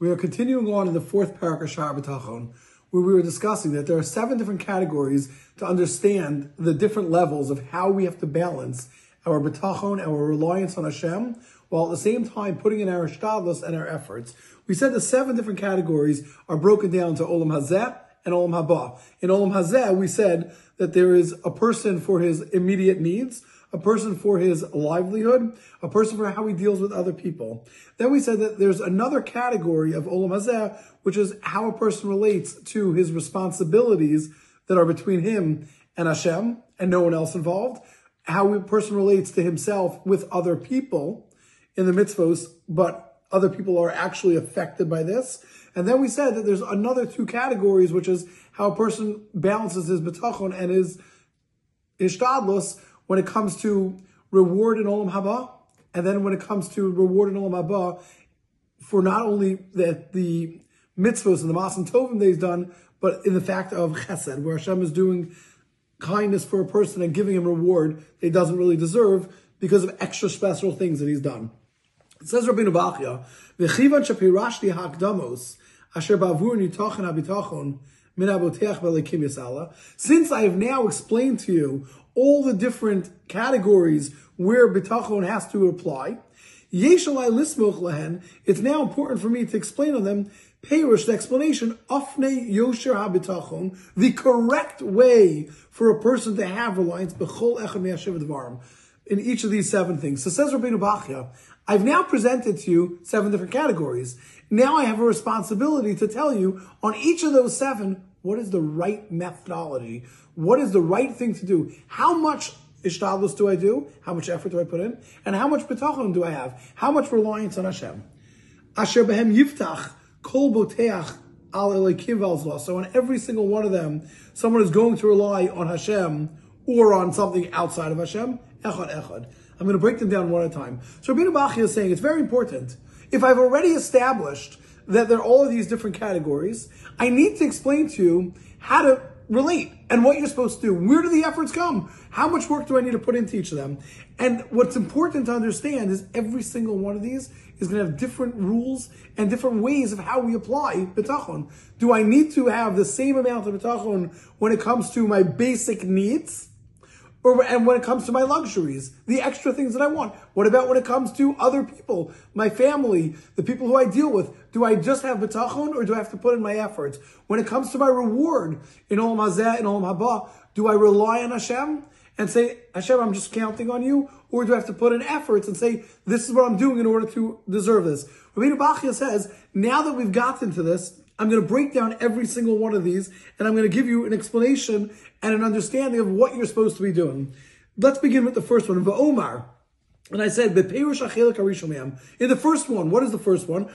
We are continuing on in the fourth parak of B'tachon, where we were discussing that there are seven different categories to understand the different levels of how we have to balance our B'tachon, our reliance on Hashem, while at the same time putting in our shtadlus and our efforts. We said the seven different categories are broken down to Olam Hazeh and Olam Haba. In Olam Hazeh, we said that there is a person for his immediate needs, a person for his livelihood, a person for how he deals with other people. Then we said that there's another category of Olam Hazeh, which is how a person relates to his responsibilities that are between him and Hashem and no one else involved, how a person relates to himself with other people in the mitzvos, but other people are actually affected by this. And then we said that there's another two categories, which is how a person balances his betachon and his ishtadlus when it comes to reward in Olam Haba, and then when it comes to reward in Olam Haba for not only that the mitzvahs and the maasim tovim he's done, but in the fact of chesed, where Hashem is doing kindness for a person and giving him reward that he doesn't really deserve because of extra special things that he's done. It says Rabbi Bachya, "V'chivan shapirashti hakdamos asher bavur nitochen habitachon min aboteach b'leikim yisala." Since I have now explained to you all the different categories where bitachon has to apply. It's now important for me to explain on them. The explanation, afne yosher habitachon, the correct way for a person to have reliance, bechol in each of these seven things. So says Rabbeinu Bachya, I've now presented to you seven different categories. Now I have a responsibility to tell you on each of those seven, what is the right methodology? What is the right thing to do? How much ishtadlus do I do? How much effort do I put in? And how much betachon do I have? How much reliance on Hashem? Asher behem yiftach kol boteach al So on every single one of them, someone is going to rely on Hashem or on something outside of Hashem. Echad, echad. I'm going to break them down one at a time. So Rabbeinu Bachya is saying it's very important. If I've already established that there are all of these different categories, I need to explain to you how to relate and what you're supposed to do. Where do the efforts come? How much work do I need to put into each of them? And what's important to understand is every single one of these is going to have different rules and different ways of how we apply bitachon. Do I need to have the same amount of bitachon when it comes to my basic needs? Or, and when it comes to my luxuries, the extra things that I want. What about when it comes to other people, my family, the people who I deal with? Do I just have betachon or do I have to put in my efforts? When it comes to my reward in Olam Hazeh and Olam Haba, do I rely on Hashem and say, Hashem, I'm just counting on you? Or do I have to put in efforts and say, this is what I'm doing in order to deserve this? Rabbi Bachya says, now that we've gotten to this, I'm going to break down every single one of these and I'm going to give you an explanation and an understanding of what you're supposed to be doing. Let's begin with the first one, Va'omar. And I said, In the first one, what is the first one?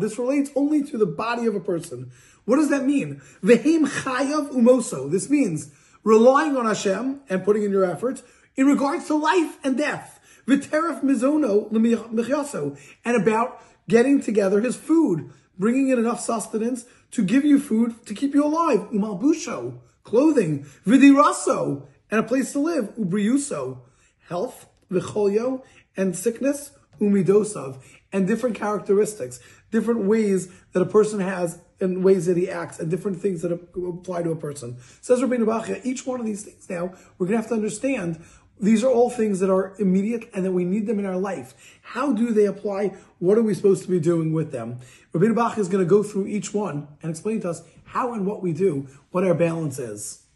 This relates only to the body of a person. What does that mean? This means relying on Hashem and putting in your efforts in regards to life and death. V'teref mizono and about getting together his food bringing in enough sustenance to give you food to keep you alive. Umalbusho, clothing, vidiraso, and a place to live. Ubriuso, health, vicholio, and sickness, umidosav, and different characteristics, different ways that a person has and ways that he acts and different things that apply to a person. Says Rabbi Bachya, each one of these things now, we're going to have to understand these are all things that are immediate and that we need them in our life. How do they apply? What are we supposed to be doing with them? Rabbi Bach is going to go through each one and explain to us how and what we do, what our balance is.